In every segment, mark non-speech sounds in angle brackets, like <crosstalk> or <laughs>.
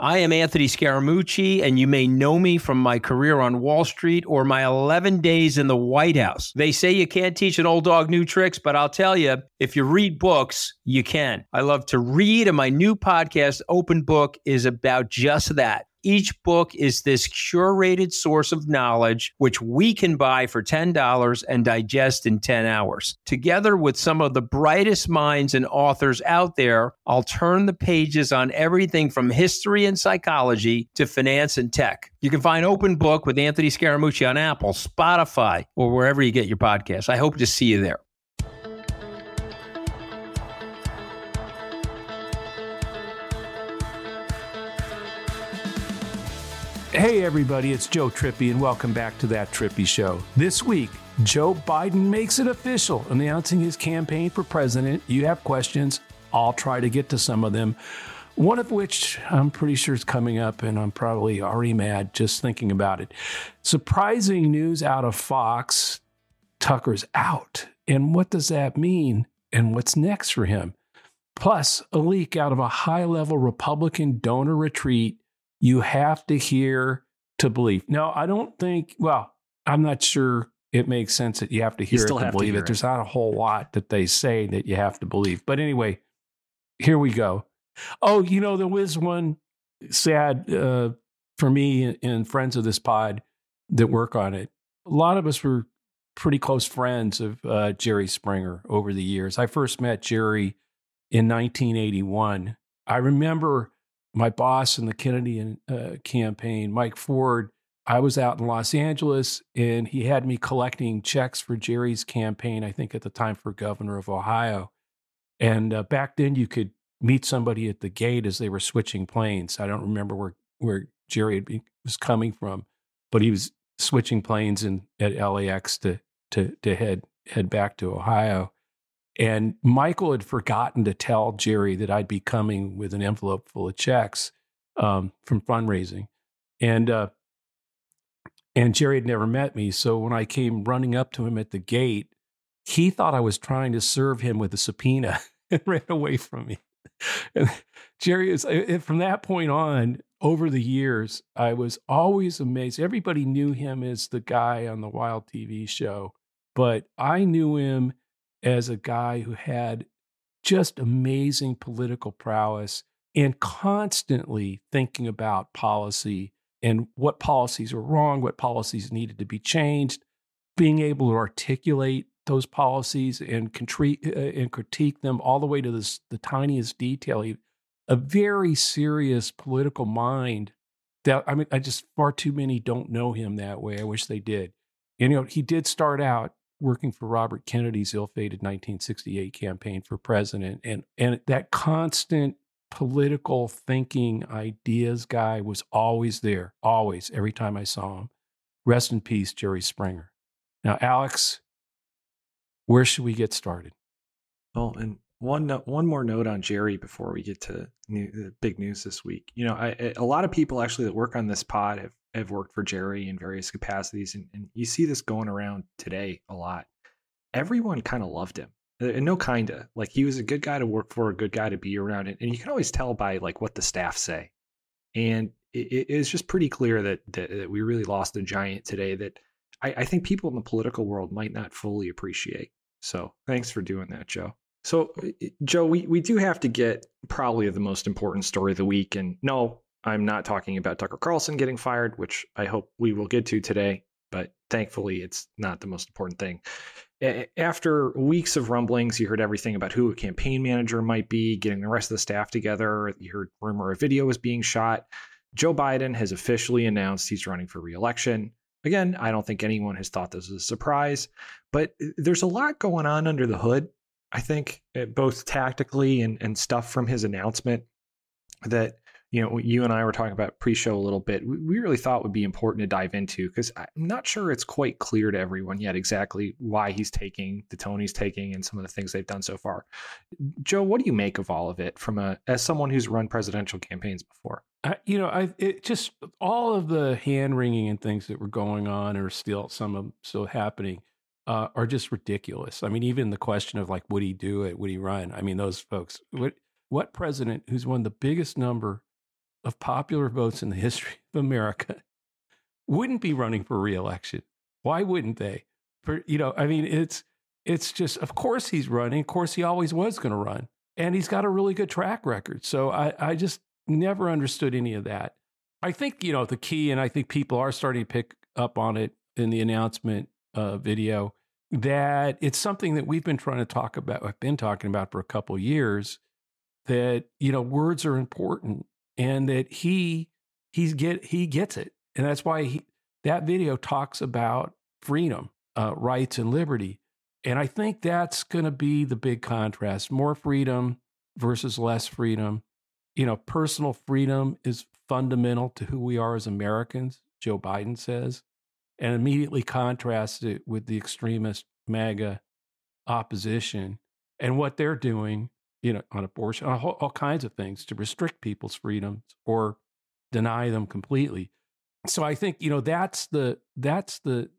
I am Anthony Scaramucci, and you may know me from my career on Wall Street or my 11 days in the White House. They say you can't teach an old dog new tricks, but I'll tell you, if you read books, you can. I love to read, and my new podcast, Open Book, is about just that. Each book is this curated source of knowledge, which we can buy for $10 and digest in 10 hours. Together with some of the brightest minds and authors out there, I'll turn the pages on everything from history and psychology to finance and tech. You can find Open Book with Anthony Scaramucci on Apple, Spotify, or wherever you get your podcasts. I hope to see you there. Hey, everybody, it's Joe Trippi, and welcome back to That Trippi Show. This week, Joe Biden makes it official, announcing his campaign for president. You have questions, I'll try to get to some of them. One of which I'm pretty sure is coming up, and I'm probably already mad just thinking about it. Surprising news out of Fox Tucker's out. And what does that mean? And what's next for him? Plus, a leak out of a high level Republican donor retreat you have to hear to believe. Now, I don't think, well, I'm not sure it makes sense that you have to hear it to believe to it. it. There's not a whole lot that they say that you have to believe. But anyway, here we go. Oh, you know, there was one sad uh, for me and friends of this pod that work on it. A lot of us were pretty close friends of uh, Jerry Springer over the years. I first met Jerry in 1981. I remember my boss in the Kennedy uh, campaign, Mike Ford, I was out in Los Angeles and he had me collecting checks for Jerry's campaign, I think at the time for governor of Ohio. And uh, back then you could meet somebody at the gate as they were switching planes. I don't remember where, where Jerry was coming from, but he was switching planes in, at LAX to, to, to head, head back to Ohio. And Michael had forgotten to tell Jerry that I'd be coming with an envelope full of checks um, from fundraising. And uh, and Jerry had never met me. So when I came running up to him at the gate, he thought I was trying to serve him with a subpoena <laughs> and ran away from me. And Jerry is from that point on, over the years, I was always amazed. Everybody knew him as the guy on the Wild TV show, but I knew him as a guy who had just amazing political prowess and constantly thinking about policy and what policies were wrong, what policies needed to be changed, being able to articulate those policies and, contri- uh, and critique them all the way to this, the tiniest detail. A very serious political mind that I mean, I just far too many don't know him that way. I wish they did. And, you know, he did start out working for Robert Kennedy's ill-fated 1968 campaign for president and and that constant political thinking ideas guy was always there always every time I saw him. Rest in peace Jerry Springer. Now Alex where should we get started? Well and one one more note on Jerry before we get to new, the big news this week. You know I, a lot of people actually that work on this pod have have worked for Jerry in various capacities, and, and you see this going around today a lot. Everyone kind of loved him, uh, and no kinda. Like he was a good guy to work for, a good guy to be around, and, you can always tell by like what the staff say. And it, it's just pretty clear that, that, that we really lost a giant today. That I, I think people in the political world might not fully appreciate. So thanks for doing that, Joe. So, Joe, we, we do have to get probably the most important story of the week. And no, I'm not talking about Tucker Carlson getting fired, which I hope we will get to today, but thankfully it's not the most important thing. After weeks of rumblings, you heard everything about who a campaign manager might be, getting the rest of the staff together. You heard rumor a video was being shot. Joe Biden has officially announced he's running for reelection. Again, I don't think anyone has thought this was a surprise, but there's a lot going on under the hood. I think eh, both tactically and, and stuff from his announcement that you know, you and I were talking about pre-show a little bit. We really thought would be important to dive into because I'm not sure it's quite clear to everyone yet exactly why he's taking the tone he's taking and some of the things they've done so far. Joe, what do you make of all of it from a as someone who's run presidential campaigns before? Uh, you know, I it just all of the hand wringing and things that were going on, or still some of still happening. Uh, are just ridiculous. I mean, even the question of like, would he do it? Would he run? I mean, those folks. What what president who's won the biggest number of popular votes in the history of America wouldn't be running for reelection. Why wouldn't they? For you know, I mean, it's it's just of course he's running. Of course he always was going to run, and he's got a really good track record. So I I just never understood any of that. I think you know the key, and I think people are starting to pick up on it in the announcement uh, video that it's something that we've been trying to talk about. I've been talking about for a couple years. That you know words are important, and that he he's get he gets it, and that's why he that video talks about freedom, uh, rights, and liberty. And I think that's going to be the big contrast: more freedom versus less freedom. You know, personal freedom is fundamental to who we are as Americans. Joe Biden says and immediately contrast it with the extremist MAGA opposition and what they're doing, you know, on abortion, on all, all kinds of things to restrict people's freedoms or deny them completely. So I think you know that's the that's the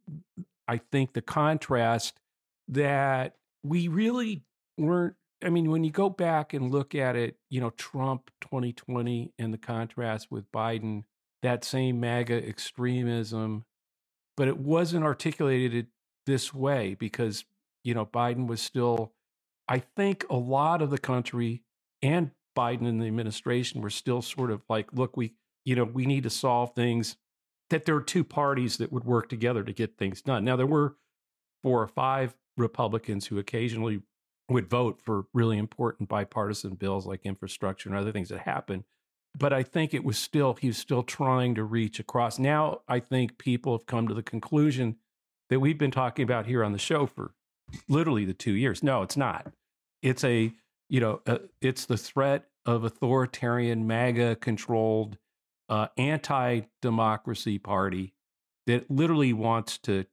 I think the contrast that we really weren't. I mean, when you go back and look at it, you know, Trump 2020 and the contrast with Biden, that same MAGA extremism but it wasn't articulated this way because you know Biden was still I think a lot of the country and Biden and the administration were still sort of like look we you know we need to solve things that there are two parties that would work together to get things done. Now there were four or five Republicans who occasionally would vote for really important bipartisan bills like infrastructure and other things that happened but I think it was still, he was still trying to reach across. Now, I think people have come to the conclusion that we've been talking about here on the show for literally the two years. No, it's not. It's a, you know, uh, it's the threat of authoritarian, MAGA controlled, uh, anti democracy party that literally wants to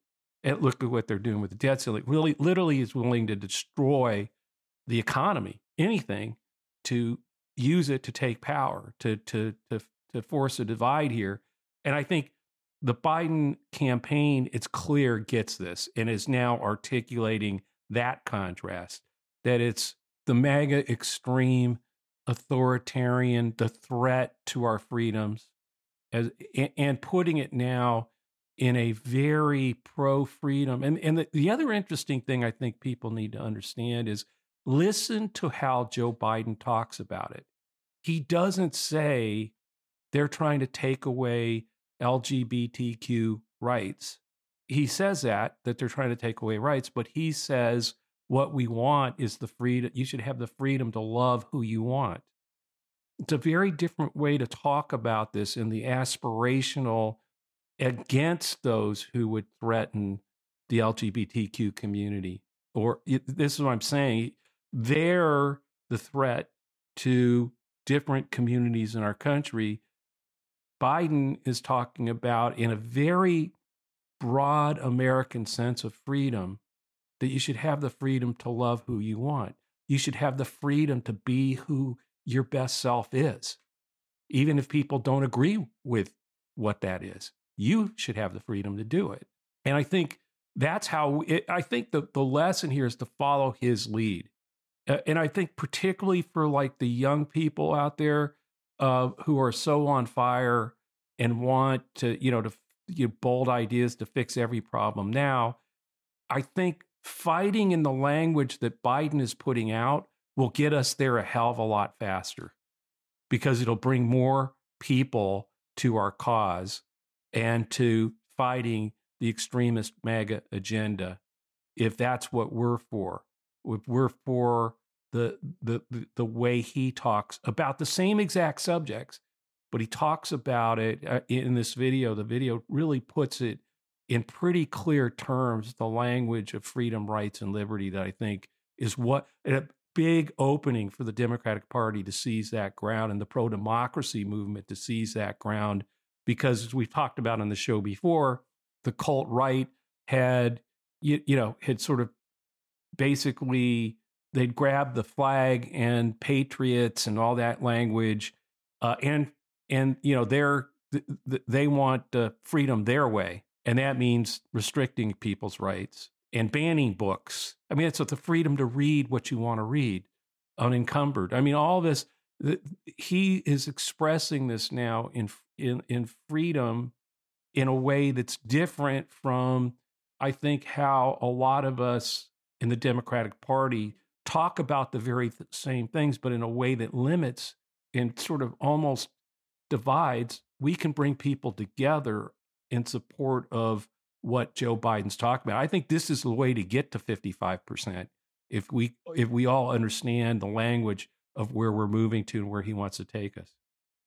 and look at what they're doing with the debt ceiling. Really, literally is willing to destroy the economy, anything to use it to take power, to to to to force a divide here. And I think the Biden campaign, it's clear, gets this and is now articulating that contrast that it's the MAGA extreme authoritarian, the threat to our freedoms, as and putting it now in a very pro freedom. And and the, the other interesting thing I think people need to understand is Listen to how Joe Biden talks about it. He doesn't say they're trying to take away LGBTQ rights. He says that, that they're trying to take away rights, but he says what we want is the freedom. You should have the freedom to love who you want. It's a very different way to talk about this in the aspirational against those who would threaten the LGBTQ community. Or this is what I'm saying. They're the threat to different communities in our country. Biden is talking about, in a very broad American sense of freedom, that you should have the freedom to love who you want. You should have the freedom to be who your best self is, even if people don't agree with what that is. You should have the freedom to do it. And I think that's how it, I think the, the lesson here is to follow his lead and I think particularly for like the young people out there uh, who are so on fire and want to, you know, to you know, bold ideas to fix every problem now, I think fighting in the language that Biden is putting out will get us there a hell of a lot faster because it'll bring more people to our cause and to fighting the extremist MAGA agenda if that's what we're for If we're for the, the the way he talks about the same exact subjects, but he talks about it uh, in this video. The video really puts it in pretty clear terms, the language of freedom, rights, and liberty that I think is what a big opening for the Democratic Party to seize that ground and the pro democracy movement to seize that ground. Because as we've talked about on the show before, the cult right had you, you know had sort of basically they'd grab the flag and patriots and all that language, uh, and and you know they're they want uh, freedom their way, and that means restricting people's rights and banning books. I mean, it's the freedom to read what you want to read, unencumbered. I mean, all this he is expressing this now in in in freedom in a way that's different from I think how a lot of us in the Democratic Party talk about the very th- same things, but in a way that limits and sort of almost divides. We can bring people together in support of what Joe Biden's talking about. I think this is the way to get to 55% if we if we all understand the language of where we're moving to and where he wants to take us.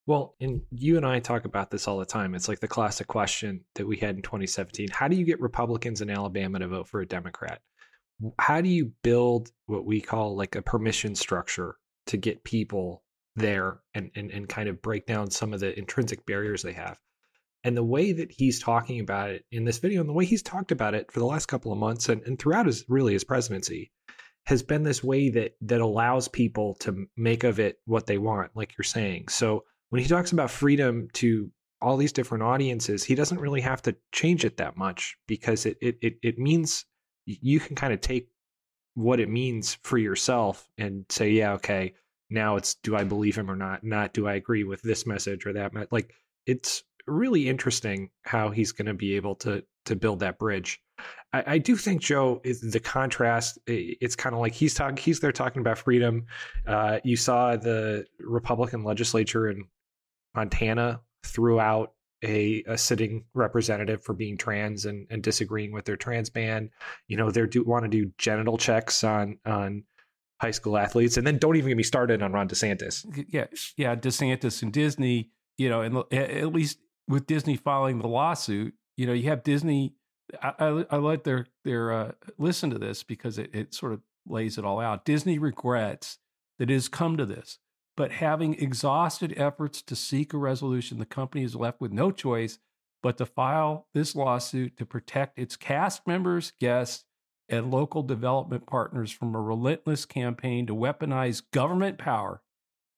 Well, and you and I talk about this all the time. It's like the classic question that we had in 2017. How do you get Republicans in Alabama to vote for a Democrat? How do you build what we call like a permission structure to get people there and, and, and kind of break down some of the intrinsic barriers they have? And the way that he's talking about it in this video and the way he's talked about it for the last couple of months and, and throughout his really his presidency has been this way that that allows people to make of it what they want, like you're saying. So when he talks about freedom to all these different audiences, he doesn't really have to change it that much because it it it, it means you can kind of take what it means for yourself and say, yeah, okay, now it's do I believe him or not? Not do I agree with this message or that? Like it's really interesting how he's going to be able to to build that bridge. I, I do think Joe is the contrast. It's kind of like he's talking. He's there talking about freedom. Uh, you saw the Republican legislature in Montana threw out a, a sitting representative for being trans and, and disagreeing with their trans ban. You know, they do want to do genital checks on on high school athletes, and then don't even get me started on Ron DeSantis. Yeah, yeah, DeSantis and Disney. You know, and at least with Disney filing the lawsuit, you know, you have Disney. I, I, I let their their uh, listen to this because it, it sort of lays it all out. Disney regrets that it has come to this but having exhausted efforts to seek a resolution, the company is left with no choice but to file this lawsuit to protect its cast members, guests, and local development partners from a relentless campaign to weaponize government power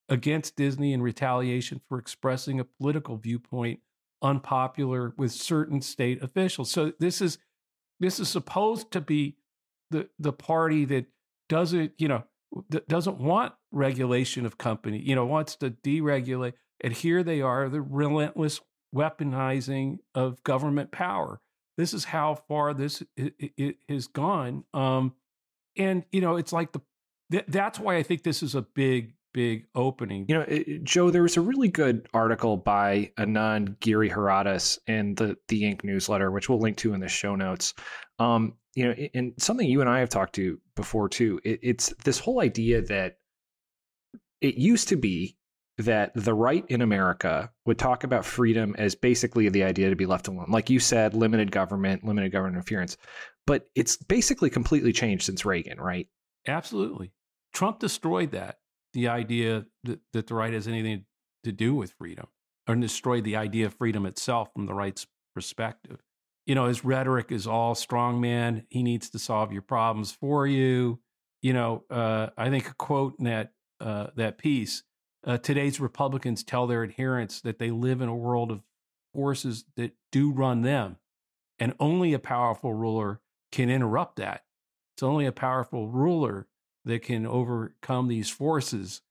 against Disney in retaliation for expressing a political viewpoint unpopular with certain state officials. So this is this is supposed to be the the party that doesn't, you know, doesn't want regulation of company, you know, wants to deregulate. And here they are, the relentless weaponizing of government power. This is how far this it, it has gone. Um, and you know, it's like the th- that's why I think this is a big big opening. You know, it, Joe, there was a really good article by Anand Giridharadas in the the Ink newsletter, which we'll link to in the show notes. Um, you know, and something you and I have talked to before too. It, it's this whole idea that it used to be that the right in America would talk about freedom as basically the idea to be left alone. Like you said, limited government, limited government interference. But it's basically completely changed since Reagan, right? Absolutely. Trump destroyed that, the idea that, that the right has anything to do with freedom, or destroyed the idea of freedom itself from the right's perspective you know, his rhetoric is all strongman. He needs to solve your problems for you. You know, uh, I think a quote in that uh, that piece: uh, "Today's Republicans tell their adherents that they live in a world of forces that do run them, and only a powerful ruler can interrupt that. It's only a powerful ruler that can overcome these forces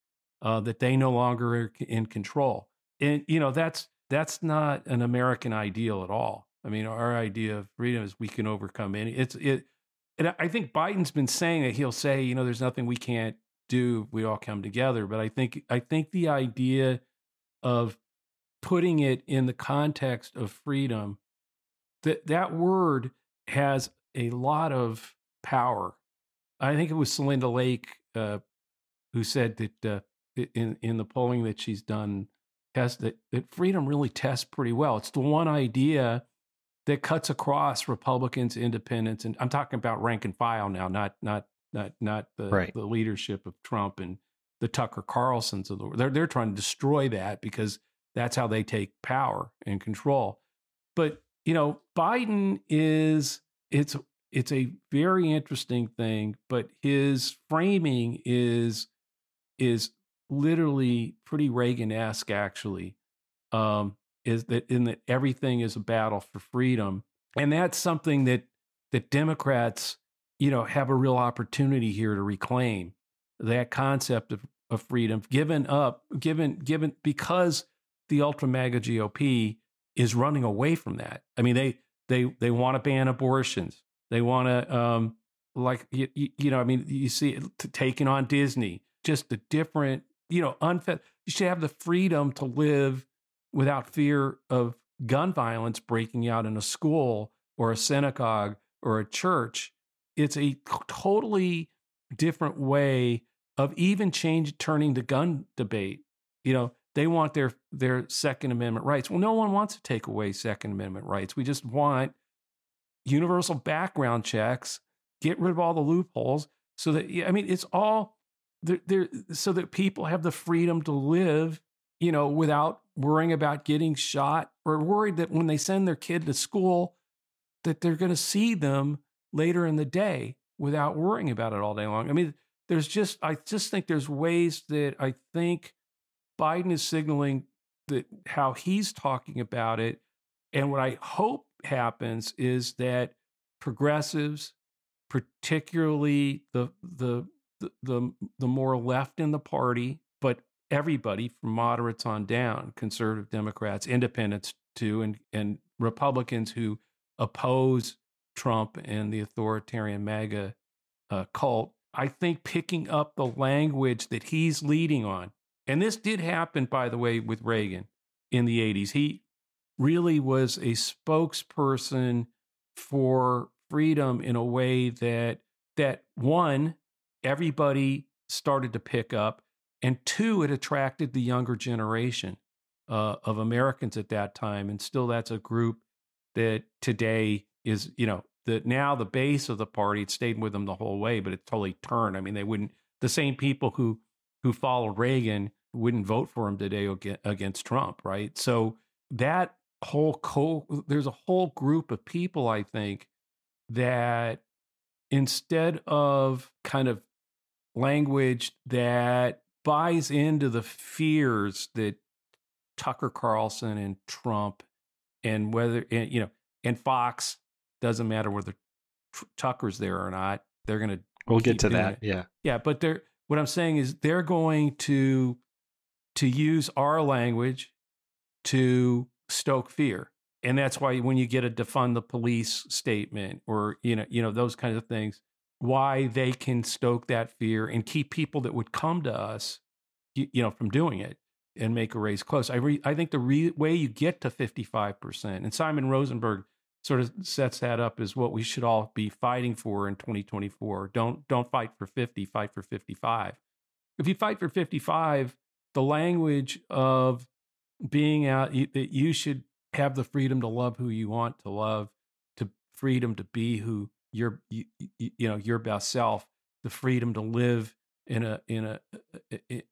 uh, that they no longer are in control. And you know, that's that's not an American ideal at all." I mean, our idea of freedom is we can overcome any. It's it, and I think Biden's been saying that he'll say, you know, there's nothing we can't do. We all come together. But I think I think the idea of putting it in the context of freedom, that that word has a lot of power. I think it was Celinda Lake uh, who said that uh, in in the polling that she's done, test that, that freedom really tests pretty well. It's the one idea that cuts across Republicans, independents, and I'm talking about rank and file now, not not not not the, right. the leadership of Trump and the Tucker Carlsons of the world. They're they're trying to destroy that because that's how they take power and control. But you know, Biden is it's it's a very interesting thing, but his framing is is literally pretty Reagan-esque actually. Um, is that in that everything is a battle for freedom. And that's something that that Democrats, you know, have a real opportunity here to reclaim that concept of of freedom given up, given given because the ultra MAGA GOP is running away from that. I mean, they they they want to ban abortions. They want to um, like you, you, know. I mean, you see it taking on Disney. Just the different, you know, unfed. You should have the freedom to live without fear of gun violence breaking out in a school or a synagogue or a church. It's a totally different way of even change turning the gun debate. You know, they want their their Second Amendment rights. Well, no one wants to take away Second Amendment rights. We just want universal background checks, get rid of all the loopholes, so that I mean, it's all there, so that people have the freedom to live, you know, without worrying about getting shot or worried that when they send their kid to school, that they're going to see them later in the day without worrying about it all day long. I mean, there's just I just think there's ways that I think Biden is signaling that how he's talking about it. And what I hope happens is that progressives, particularly the the the the, more left in the party, but everybody from moderates on down, conservative Democrats, independents too, and and Republicans who oppose Trump and the authoritarian MAGA uh, cult, I think picking up the language that he's leading on, and this did happen, by the way, with Reagan in the 80s. He really was a spokesperson for freedom in a way that that one everybody started to pick up and two it attracted the younger generation uh, of americans at that time and still that's a group that today is you know that now the base of the party it stayed with them the whole way, but it totally turned. I mean, they wouldn't the same people who who followed Reagan wouldn't vote for him today against Trump, right? So that whole co- there's a whole group of people I think that instead of kind of language that buys into the fears that Tucker Carlson and Trump and whether and, you know and Fox doesn't matter whether Tucker's there or not. They're going to. We'll get to that. It. Yeah. Yeah, but they're what I'm saying is they're going to to use our language to stoke fear. And that's why when you get a defund the police statement or you know, you know those kinds of things, why they can stoke that fear and keep people that would come to us you, you know from doing it and make a race close. I re, I think the re, way you get to 55% and Simon Rosenberg sort of sets that up as what we should all be fighting for in 2024. Don't don't fight for 50, fight for 55. If you fight for 55, the language of being out that you should have the freedom to love who you want to love, to freedom to be who your you, you know your best self, the freedom to live in a in a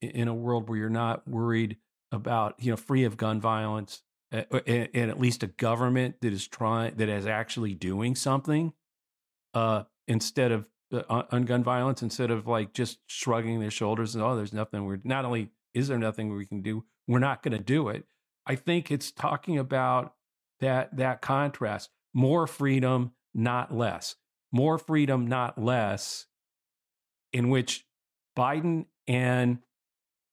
in a world where you're not worried about you know free of gun violence and, and at least a government that is trying that is actually doing something uh, instead of uh, on gun violence instead of like just shrugging their shoulders and oh there's nothing we're not only is there nothing we can do we're not going to do it i think it's talking about that that contrast more freedom not less more freedom not less in which biden and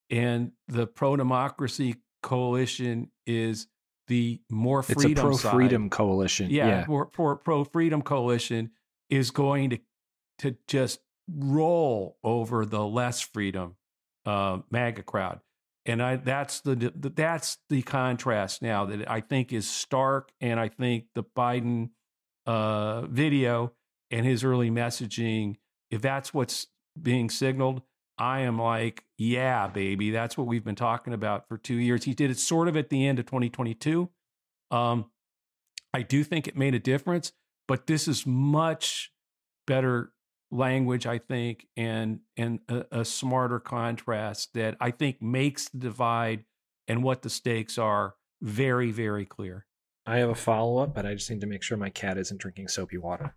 and the pro democracy coalition is the more freedom it's a pro freedom coalition. Yeah, yeah. For, for pro freedom coalition is going to to just roll over the less freedom uh, MAGA crowd, and I that's the, that's the contrast now that I think is stark, and I think the Biden uh, video and his early messaging, if that's what's being signaled, I am like, yeah, baby, that's what we've been talking about for two years. He did it sort of at the end of 2022. Um, I do think it made a difference, but this is much better language, I think, and and a, a smarter contrast that I think makes the divide and what the stakes are very, very clear. I have a follow up, but I just need to make sure my cat isn't drinking soapy water.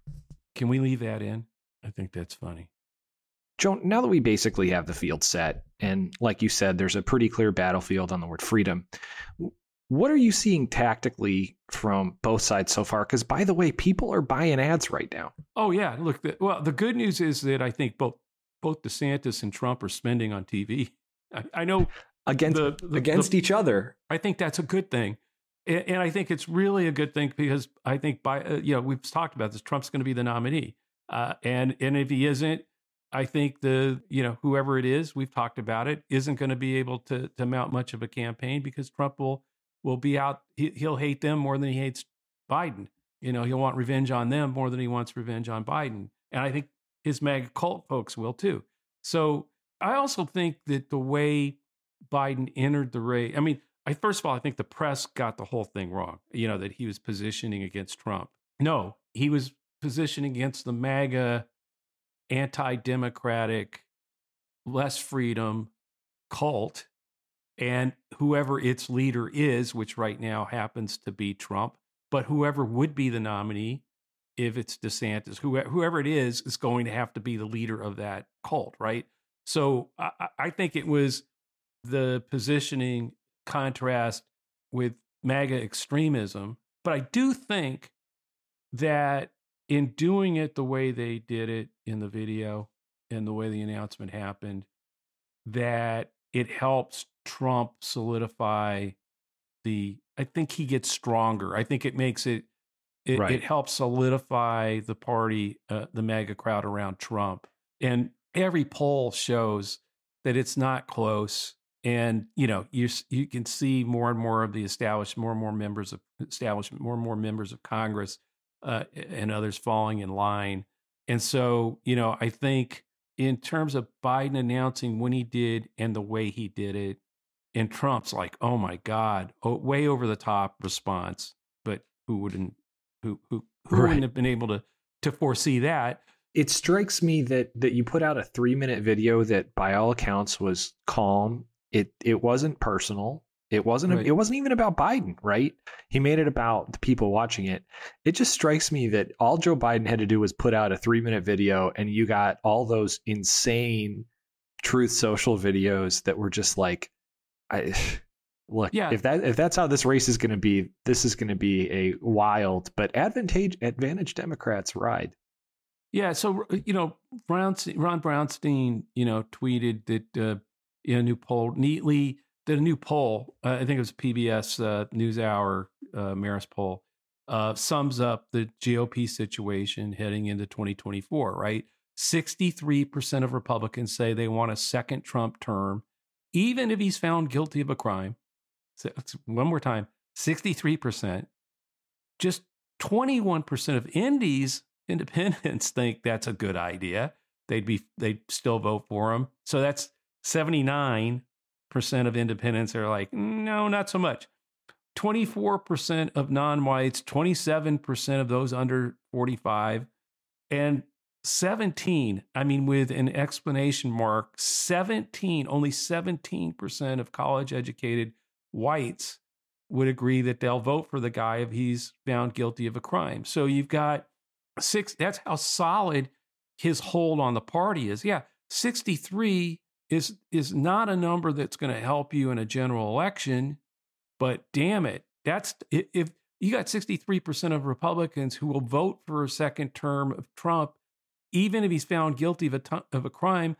Can we leave that in? I think that's funny. Joan, now that we basically have the field set, and like you said, there's a pretty clear battlefield on the word freedom, what are you seeing tactically from both sides so far? Because, by the way, people are buying ads right now. Oh, yeah. Look, the, well, the good news is that I think both both DeSantis and Trump are spending on TV. I, I know against the, the, against each other. I think that's a good thing, and, and, I think it's really a good thing because I think by uh, you know we've talked about this. Trump's going to be the nominee, uh, and and if he isn't, I think the you know whoever it is, we've talked about it, isn't going to be able to to mount much of a campaign because Trump will will be out. He, he'll hate them more than he hates Biden. You know, he'll want revenge on them more than he wants revenge on Biden, and I think his MAGA cult folks will too. So I also think that the way Biden entered the race, I mean, I first of all, I think the press got the whole thing wrong. You know that he was positioning against Trump. No, he was positioning against the MAGA anti democratic, less freedom cult. And whoever its leader is, which right now happens to be Trump, but whoever would be the nominee, if it's DeSantis, whoever, it is, is going to have to be the leader of that cult, right? So I think it was the positioning contrast with MAGA extremism. But I do think that in doing it the way they did it in the video and the way the announcement happened, that it helps Trump solidify the. I think he gets stronger. I think it makes it. It, right. it helps solidify the party, uh, the MAGA crowd around Trump. And every poll shows that it's not close. And you know, you you can see more and more of the established, more and more members of establishment, more and more members of Congress uh, and others falling in line. And so, you know, I think in terms of Biden announcing when he did and the way he did it, and Trump's like, oh my God, oh, way over the top response. But who wouldn't who who, who right. wouldn't have been able to to foresee that? It strikes me that that you put out a three minute video that by all accounts was calm. It it wasn't personal. It wasn't. Right. It wasn't even about Biden, right? He made it about the people watching it. It just strikes me that all Joe Biden had to do was put out a three minute video, and you got all those insane Truth Social videos that were just like, I <sighs> look. Yeah. If that if that's how this race is going to be, this is going to be a wild but advantage advantage Democrats ride. Yeah. So you know, Brown, Ron Brownstein, you know, tweeted that uh, in a new poll neatly did a new poll. Uh, I think it was PBS uh, NewsHour uh, poll. Uh, sums up the GOP situation heading into 2024. Right, 63% of Republicans say they want a second Trump term, even if he's found guilty of a crime. So, one more time, 63%. Just 21% of Indies <laughs> independents think that's a good idea. They'd be they'd still vote for him. So that's 79 percent of independents are like, no, not so much. 24% of non whites, 27% of those under 45, and 17, I mean, with an explanation mark, 17, only 17% of college educated whites would agree that they'll vote for the guy if he's found guilty of a crime. So you've got six, that's how solid his hold on the party is. Yeah, 63 is is not a number that's going to help you in a general election, but damn it, that's if you got 63% of Republicans who will vote for a second term of Trump, even if he's found guilty of a, t- of a crime.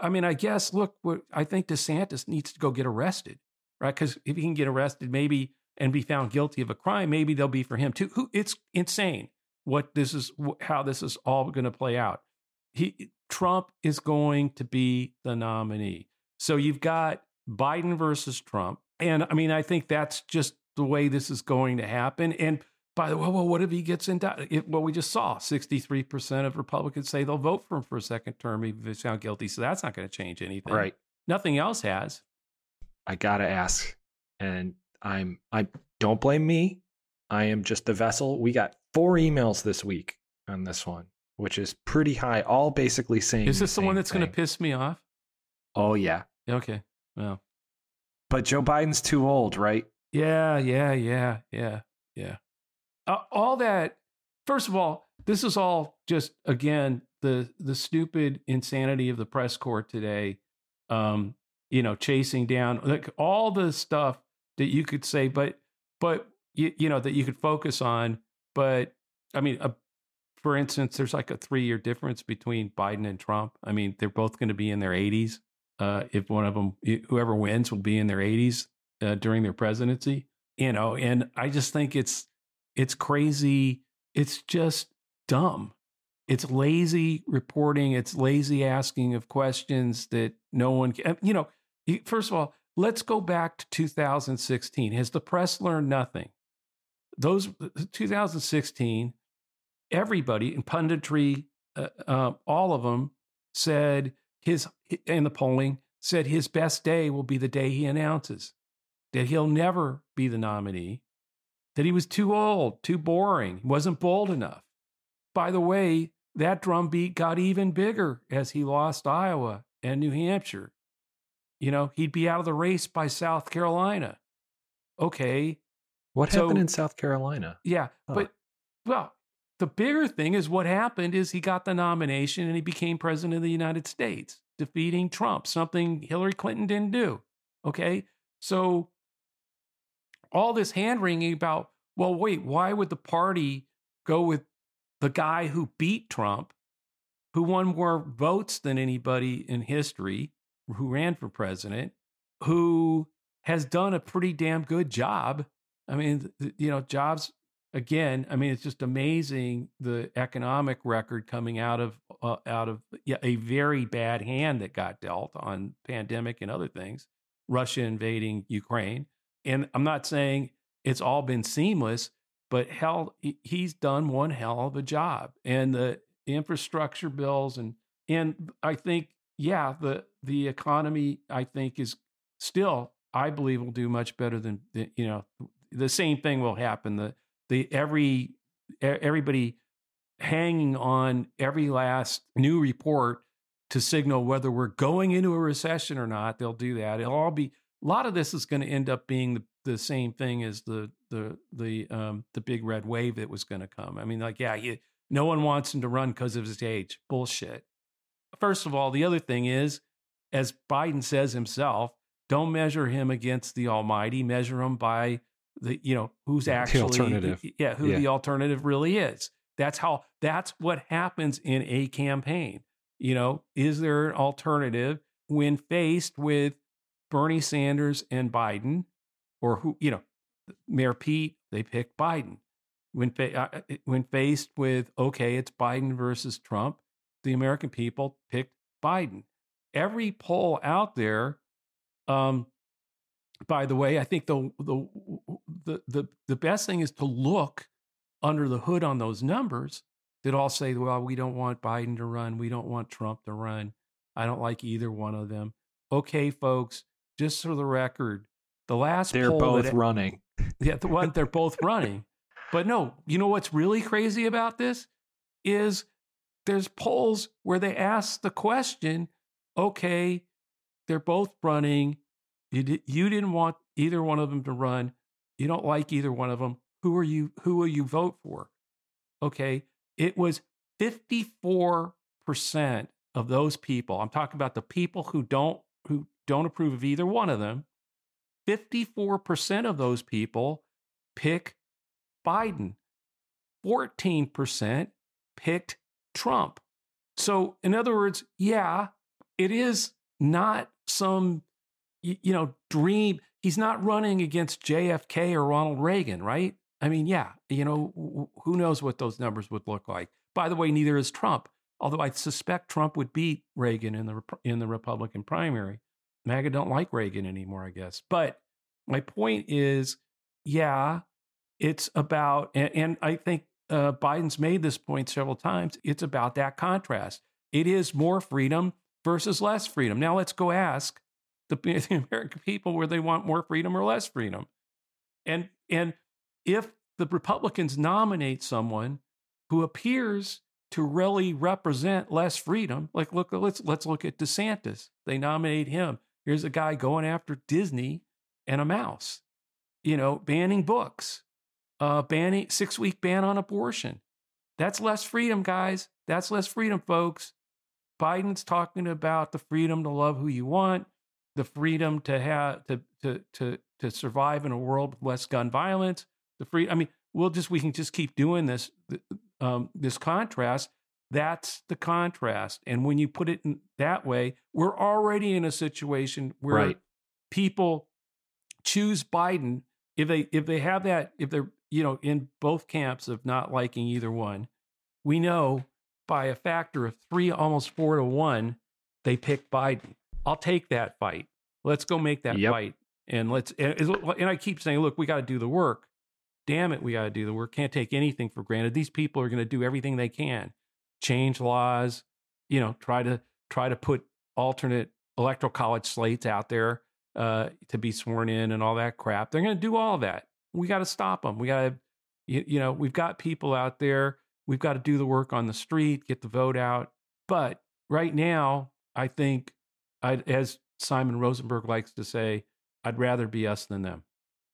I mean, I guess, look, I think DeSantis needs to go get arrested, right? Because if he can get arrested, maybe, and be found guilty of a crime, maybe they'll be for him too. Who It's insane what this is, how this is all going to play out. He, Trump is going to be the nominee. So you've got Biden versus Trump. And I mean, I think that's just the way this is going to happen. And by the way, well, what if he gets into it? Well, we just saw 63% of Republicans say they'll vote for him for a second term if he's found guilty. So that's not going to change anything. Right. Nothing else has. I got to ask. And I'm, I don't blame me. I am just the vessel. We got four emails this week on this one which is pretty high, all basically saying. Is this the, the one that's going to piss me off? Oh yeah. Okay. Well. But Joe Biden's too old, right? Yeah, yeah, yeah, yeah, yeah. Uh, all that. First of all, this is all just again the the stupid insanity of the press corps today. Um, you know, chasing down like all the stuff that you could say, but but you you know that you could focus on. But I mean, a for instance, there's like a three year difference between Biden and Trump. I mean, they're both going to be in their 80s. Uh, if one of them, whoever wins, will be in their 80s uh, during their presidency. You know, and I just think it's it's crazy. It's just dumb. It's lazy reporting. It's lazy asking of questions that no one can. You know, first of all, let's go back to 2016. Has the press learned nothing? Those 2016, everybody in punditry, uh, uh, all of them said his in the polling said his best day will be the day he announces that he'll never be the nominee, that he was too old, too boring, wasn't bold enough. By the way, that drumbeat got even bigger as he lost Iowa and New Hampshire. You know, he'd be out of the race by South Carolina. Okay. What so, happened in South Carolina? Yeah. Huh. But, well, the bigger thing is what happened is he got the nomination and he became president of the United States, defeating Trump, something Hillary Clinton didn't do. Okay. So all this hand wringing about, well, wait, why would the party go with the guy who beat Trump, who won more votes than anybody in history, who ran for president, who has done a pretty damn good job? I mean, you know, jobs again, I mean, it's just amazing the economic record coming out of uh, out of a very bad hand that got dealt on pandemic and other things, Russia invading Ukraine. And I'm not saying it's all been seamless, but hell, he's done one hell of a job. And the infrastructure bills and and I think yeah, the the economy I think is still I believe will do much better than you know the same thing will happen the the every everybody hanging on every last new report to signal whether we're going into a recession or not. They'll do that. It'll all be a lot of this is going to end up being the, the same thing as the the the um the big red wave that was going to come. I mean, like, yeah, no one wants him to run because of his age. Bullshit. First of all, the other thing is, as Biden says himself, don't measure him against the Almighty. Measure him by the you know who's actually the alternative. Yeah, who yeah. the alternative really is. That's how. That's what happens in a campaign. You know, is there an alternative when faced with Bernie Sanders and Biden, or who you know, Mayor Pete? They picked Biden. When fa- uh, uh when faced with okay, it's Biden versus Trump, the American people picked Biden. Every poll out there um, by the way, I think the, the the the the best thing is to look under the hood on those numbers that all say, well, we don't want Biden to run, we don't want Trump to run. I don't like either one of them. Okay, folks, just for the record, the last they're both that, running. <laughs> Yeah, the one they're both running. But no, you know what's really crazy about this is there's polls where they ask the question, okay, they're both running you, did, you didn't want either one of them to run. You don't like either one of them. Who are you? Who will you vote for? Okay, it was 54% of those people. I'm talking about the people who don't who don't approve of either one of them. 54% of those people pick Biden. 14% picked Trump. So, in other words, yeah, it is not some you, you know, dream. He's not running against JFK or Ronald Reagan, right? I mean, yeah, you know, who knows what those numbers would look like. By the way, neither is Trump. Although I suspect Trump would beat Reagan in the in the Republican primary. MAGA don't like Reagan anymore, I guess. But my point is, yeah, it's about, and, and I think uh, Biden's made this point several times. It's about that contrast. It is more freedom versus less freedom. Now let's go ask the, <laughs> the American people where they want more freedom or less freedom. And and if the Republicans nominate someone who appears to really represent less freedom, like look, let's let's look at DeSantis. They nominate him. Here's a guy going after Disney and a mouse, you know, banning books, uh, banning six week ban on abortion. That's less freedom, guys. That's less freedom, folks. Biden's talking about the freedom to love who you want, the freedom to have to to to to survive in a world with less gun violence. The free, I mean, we'll just we can just keep doing this um, this contrast. That's the contrast. And when you put it in that way, we're already in a situation where Right. people choose Biden if they if they have that if they're you know in both camps of not liking either one. We know by a factor of three, almost four to one, they pick Biden. I'll take that fight. Let's go make that Yep. fight. And let's and, and I keep saying, look, we got to do the work. Damn it, we got to do the work. Can't take anything for granted. These people are going to do everything they can, change laws, you know, try to try to put alternate electoral college slates out there uh, to be sworn in and all that crap. They're going to do all that. We got to stop them. We got to, you, you know, we've got people out there. We've got to do the work on the street, get the vote out. But right now, I think, I, as Simon Rosenberg likes to say, I'd rather be us than them.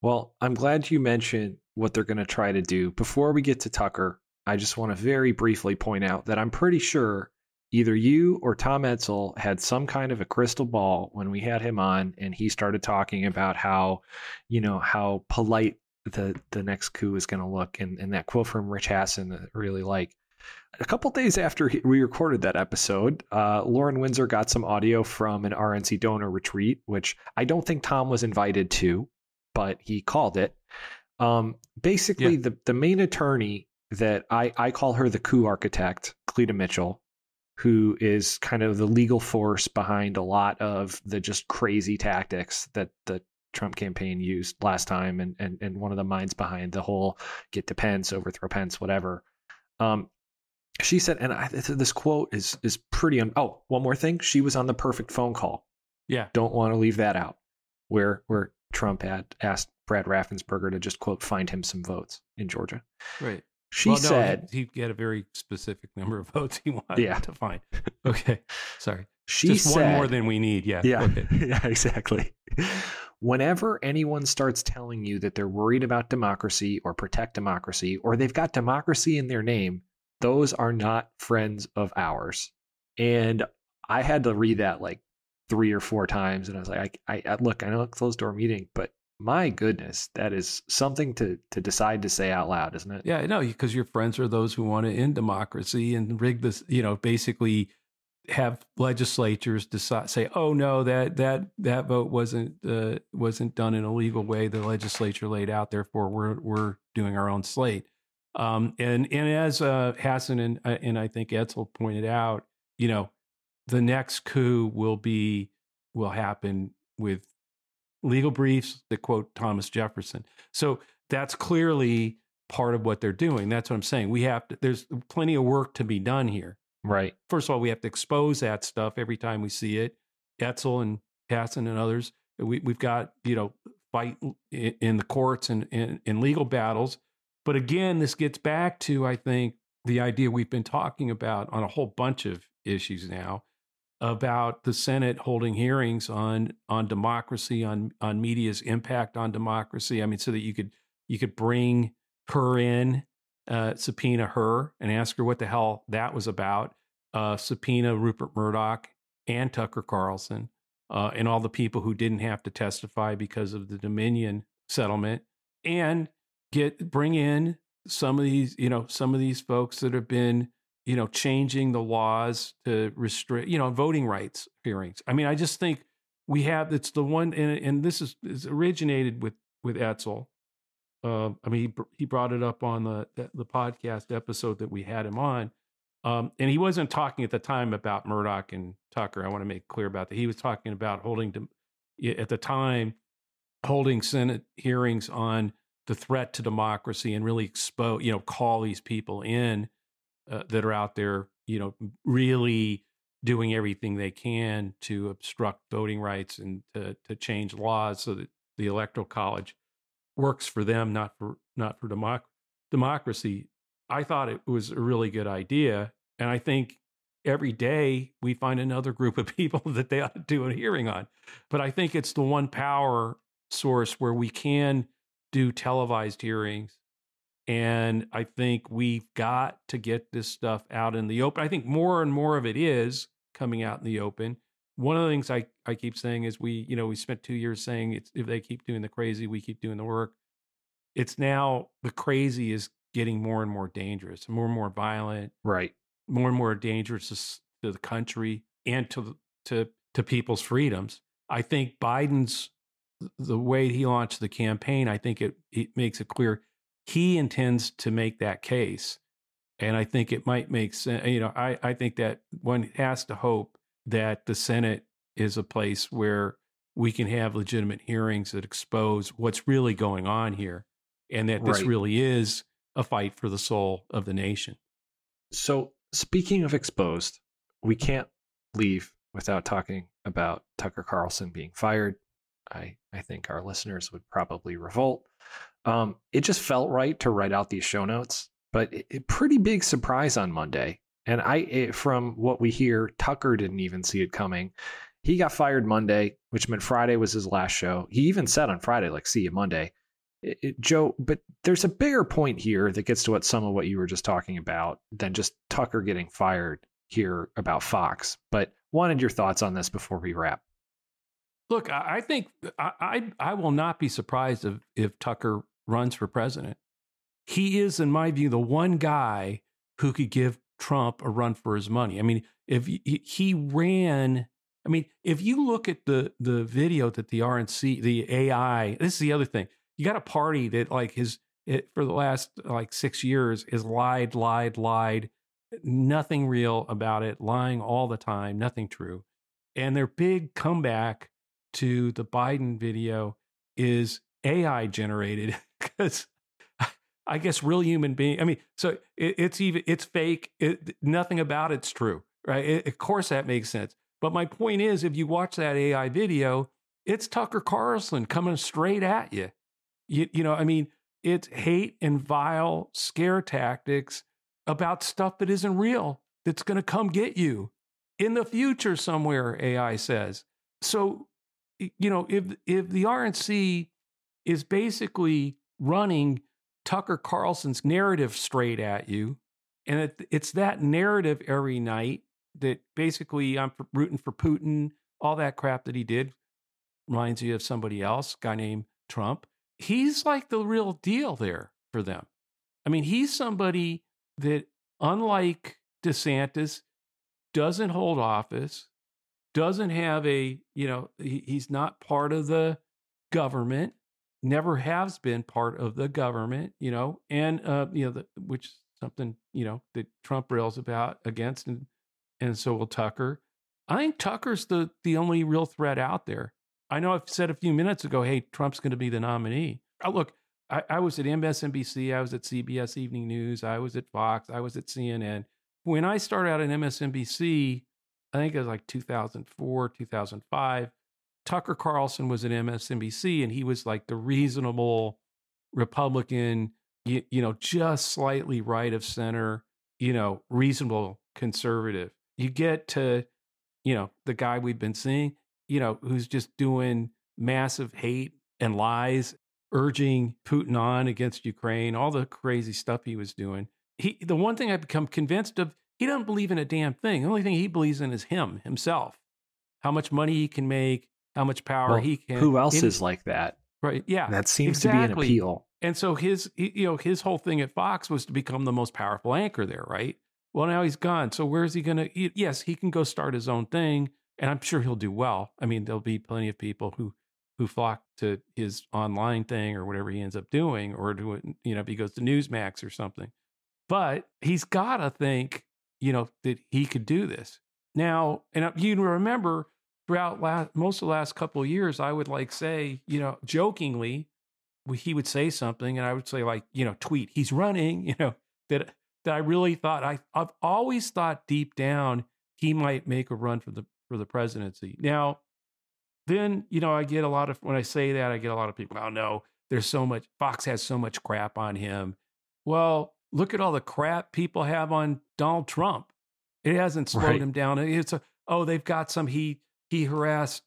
Well, I'm glad you mentioned what they're going to try to do. Before we get to Tucker, I just want to very briefly point out that I'm pretty sure either you or Tom Etzel had some kind of a crystal ball when we had him on and he started talking about how, you know, how polite the the next coup is going to look and, and that quote from Rick Hasen that I really like. A couple days after we recorded that episode, uh, Lauren Windsor got some audio from an RNC donor retreat, which I don't think Tom was invited to, but he called it. Um, basically, Yeah. the, the main attorney that I, I call her the coup architect, Cleta Mitchell, who is kind of the legal force behind a lot of the just crazy tactics that the Trump campaign used last time and, and, and one of the minds behind the whole get to Pence, overthrow Pence, whatever. Um, she said, and I, this quote is is pretty. Un- oh, one more thing. She was on the perfect phone call. Yeah. Don't want to leave that out. Where where Trump had asked Brad Raffensperger to just quote find him some votes in Georgia. Right. She well, no, said he, he had a very specific number of <laughs> votes he wanted Yeah. to find. Okay. Sorry. she Just said one more than we need. Yeah. Yeah. Okay. <laughs> yeah, exactly. Whenever anyone starts telling you that they're worried about democracy or protect democracy or they've got democracy in their name, those are not friends of ours. And I had to read that like three or four times, and I was like, I, I look, I know it's closed door meeting, but my goodness, that is something to to decide to say out loud, isn't it? Yeah, no, because your friends are those who want to end democracy and rig this, you know, basically have legislatures decide say, oh no, that that that vote wasn't uh, wasn't done in a legal way. The legislature laid out, therefore we're we're doing our own slate. Um, and and as uh, Hasen and uh, and I think Etzel pointed out, you know, the next coup will be will happen with legal briefs that quote Thomas Jefferson. So that's clearly part of what they're doing. That's what I'm saying. We have to, there's plenty of work to be done here. Right. First of all, we have to expose that stuff every time we see it. Etzel and Hasen and others. We, we've got, you know, fight in, in the courts and in, in legal battles. But again, this gets back to, I think, the idea we've been talking about on a whole bunch of issues now about the Senate holding hearings on on democracy, on on media's impact on democracy. I mean, so that you could you could bring her in, uh, subpoena her, and ask her what the hell that was about. Uh, subpoena Rupert Murdoch and Tucker Carlson uh, and all the people who didn't have to testify because of the Dominion settlement, and get bring in some of these, you know, some of these folks that have been you know, changing the laws to restrict, you know, voting rights hearings. I mean, I just think we have it's the one, and, and this is, is originated with with Etzel. Uh, I mean, he, he brought it up on the, the podcast episode that we had him on, um, and he wasn't talking at the time about Murdoch and Tucker. I want to make clear about that. He was talking about holding dem- at the time holding Senate hearings on the threat to democracy and really expose, you know, call these people in uh, that are out there, you know, really doing everything they can to obstruct voting rights and to, to change laws so that the electoral college works for them, not for not for democ- democracy. I thought it was a really good idea, and I think every day we find another group of <laughs> people that they ought to do a hearing on. But I think it's the one power source where we can do televised hearings and I think we've got to get this stuff out in the open. I think more and more of it is coming out in the open. One of the things I, I keep saying is we, you know, we spent two years saying it's if they keep doing the crazy, we keep doing the work. It's now the crazy is getting more and more dangerous, more and more violent, Right. more and more dangerous to the country and to to to people's freedoms. I think Biden's the way he launched the campaign. I think it it makes it clear he intends to make that case, and I think it might make sense. You know, I I think that one has to hope that the Senate is a place where we can have legitimate hearings that expose what's really going on here and that this right. really is a fight for the soul of the nation. So, speaking of exposed, we can't leave without talking about Tucker Carlson being fired. I, I think our listeners would probably revolt. Um, it just felt right to write out these show notes, but a pretty big surprise on Monday. And I, it, from what we hear, Tucker didn't even see it coming. He got fired Monday, which meant Friday was his last show. He even said on Friday, like, see you Monday. It, it, Joe, but there's a bigger point here that gets to what some of what you were just talking about than just Tucker getting fired here about Fox. But wanted your thoughts on this before we wrap. Look, I think I, I, I will not be surprised if, if Tucker runs for president. He is, in my view, the one guy who could give Trump a run for his money. I mean, if he, he ran I mean, if you look at the the video that the RNC, the AI, this is the other thing. You got a party that like his it, eh, for the last like six years is lied, lied, lied, nothing real about it, lying all the time, nothing true. And their big comeback to the Biden video is AI generated <laughs> because I guess real human being. I mean, so it, it's even it's fake. It, nothing about it's true, right? It, of course, that makes sense. But my point is, if you watch that AI video, it's Tucker Carlson coming straight at you. You, you know, I mean, it's hate and vile scare tactics about stuff that isn't real, that's going to come get you in the future somewhere, AI says. So, you know, if if the RNC is basically running Tucker Carlson's narrative straight at you, and it, it's that narrative every night that basically I'm rooting for Putin, all that crap that he did reminds you of somebody else, guy named Trump. He's like the real deal there for them. I mean, he's somebody that, unlike DeSantis, doesn't hold office, doesn't have a, you know, he, he's not part of the government, never has been part of the government, you know, and, uh, you know, the, which something, you know, that Trump rails about against and and so will Tucker. I think Tucker's the the only real threat out there. I know I've said a few minutes ago, hey, Trump's going to be the nominee. Oh, look, I, I, was at MSNBC, I was at CBS Evening News, I was at Fox, I was at CNN. When I started out at MSNBC, I think it was like 2004, 2005. Tucker Carlson was at MSNBC, and he was like the reasonable Republican, you, you know, just slightly right of center, you know, reasonable conservative you get to, you know, the guy we've been seeing, you know, who's just doing massive hate and lies, urging Putin on against Ukraine, all the crazy stuff he was doing. He, the one thing I've become convinced of, he doesn't believe in a damn thing. The only thing he believes in is him, himself, how much money he can make, how much power well, he can. Who else is like that? Right. Yeah. That seems exactly. to be an appeal. And so his, you know, his whole thing at Fox was to become the most powerful anchor there, right? Well, now he's gone. So where's he going to? Yes, he can go start his own thing, and I'm sure he'll do well. I mean, there'll be plenty of people who who flock to his online thing or whatever he ends up doing, or do it, you know, if he goes to Newsmax or something. But he's got to think, you know, that he could do this now. And you remember throughout last, most of the last couple of years, I would like say, you know, jokingly, he would say something, and I would say like, you know, tweet, he's running, <laughs> you know, that that I really thought I I've always thought deep down he might make a run for the for the presidency. Now, then you know I get a lot of when I say that I get a lot of people. Oh no, there's so much Fox has so much crap on him. Well, look at all the crap people have on Donald Trump. It hasn't slowed right. him down. It's a oh they've got some he he harassed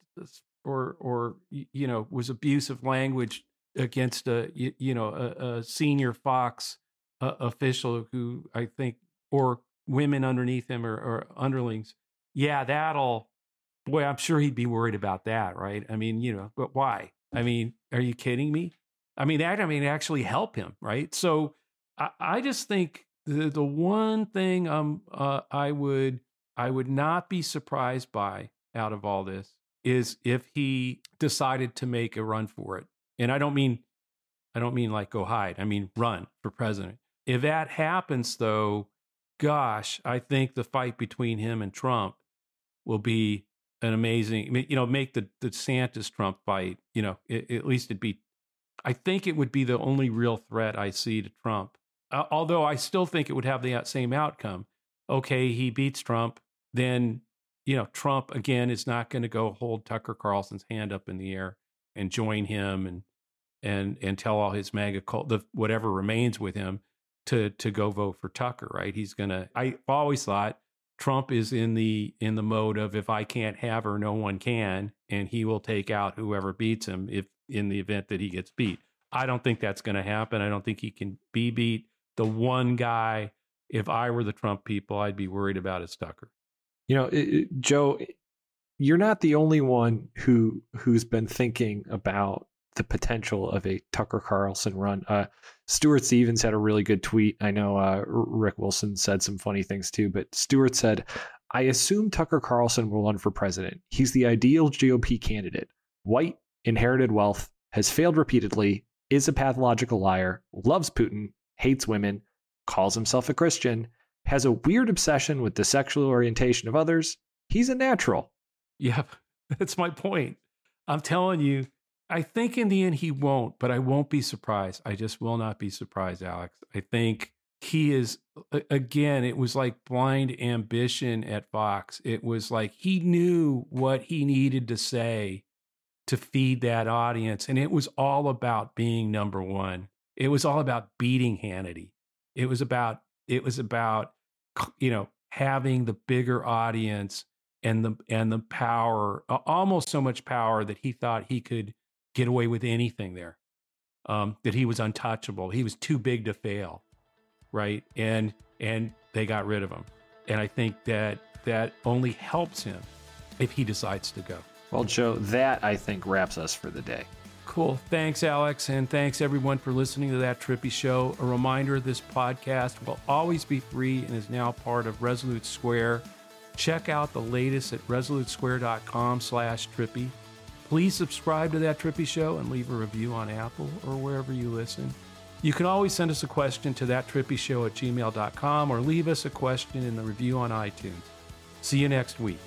or or you know was abusive language against a you, you know a, a senior Fox uh, official who I think, or women underneath him or, or underlings, yeah, that'll, boy, I'm sure he'd be worried about that, right? I mean, you know, but why? I mean, are you kidding me? I mean, that, I mean, actually help him, right? So I, just think the the one thing um uh, I would I would not be surprised by out of all this is if he decided to make a run for it. And I don't mean I don't mean like go hide. I mean run for president. If that happens though, gosh, I think the fight between him and Trump will be an amazing you know make the the DeSantis Trump fight, you know, it, at least it'd be I think it would be the only real threat I see to Trump. Uh, although I still think it would have the same outcome. Okay, he beats Trump, then you know Trump again is not going to go hold Tucker Carlson's hand up in the air and join him and and and tell all his MAGA cult, the whatever remains with him, to to go vote for Tucker. Right? He's gonna. I've always thought Trump is in the in the mode of if I can't have her, no one can, and he will take out whoever beats him if in the event that he gets beat. I don't think that's going to happen. I don't think he can be beat. The one guy, if I were the Trump people, I'd be worried about is Tucker. You know, it, Joe, you're not the only one who who's been thinking about the potential of a Tucker Carlson run. Uh, Stuart Stevens had a really good tweet. I know uh, Rick Wilson said some funny things too, but Stuart said, I assume Tucker Carlson will run for president. He's the ideal GOP candidate. White, inherited wealth, has failed repeatedly, is a pathological liar, loves Putin, hates women, calls himself a Christian, has a weird obsession with the sexual orientation of others. He's a natural. Yep, <laughs> that's my point. I'm telling you, I think in the end he won't, but I won't be surprised. I just will not be surprised, Alex. I think he is again, it was like blind ambition at Fox. It was like he knew what he needed to say to feed that audience. And it was all about being number one. It was all about beating Hannity. It was about, it was about, you know, having the bigger audience and the and the power, almost so much power that he thought he could get away with anything there. Um, that he was untouchable. He was too big to fail, right? And and they got rid of him. And I think that that only helps him if he decides to go. Well, Joe, that I think wraps us for the day. Cool. Thanks, Alex. And thanks everyone for listening to That Trippi Show. A reminder this podcast will always be free and is now part of Resolute Square. Check out the latest at resolutesquare.com slash trippi. Please subscribe to That Trippi Show and leave a review on Apple or wherever you listen. You can always send us a question to thattrippishow at gmail.com or leave us a question in the review on iTunes. See you next week.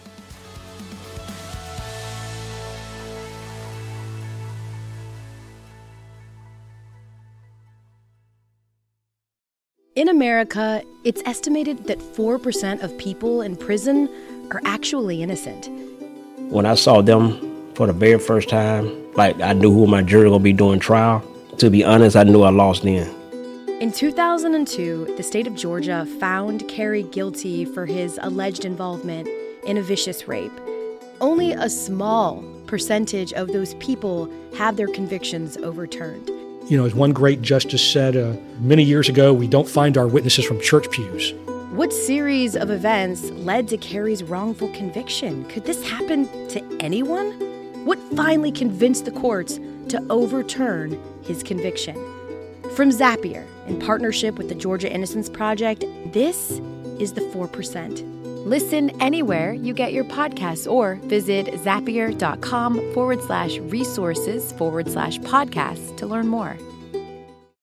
In America, it's estimated that 4% of people in prison are actually innocent. When I saw them for the very first time, like I knew who my jury was gonna be doing trial. To be honest, I knew I lost then. In 2002, the state of Georgia found Kerry guilty for his alleged involvement in a vicious rape. Only a small percentage of those people have their convictions overturned. You know, as one great justice said uh, many years ago, we don't find our witnesses from church pews. What series of events led to Kerry's wrongful conviction? Could this happen to anyone? What finally convinced the courts to overturn his conviction? From Zapier, in partnership with the Georgia Innocence Project, this is the 4%. Listen anywhere you get your podcasts or visit zapier.com forward slash resources forward slash podcasts to learn more.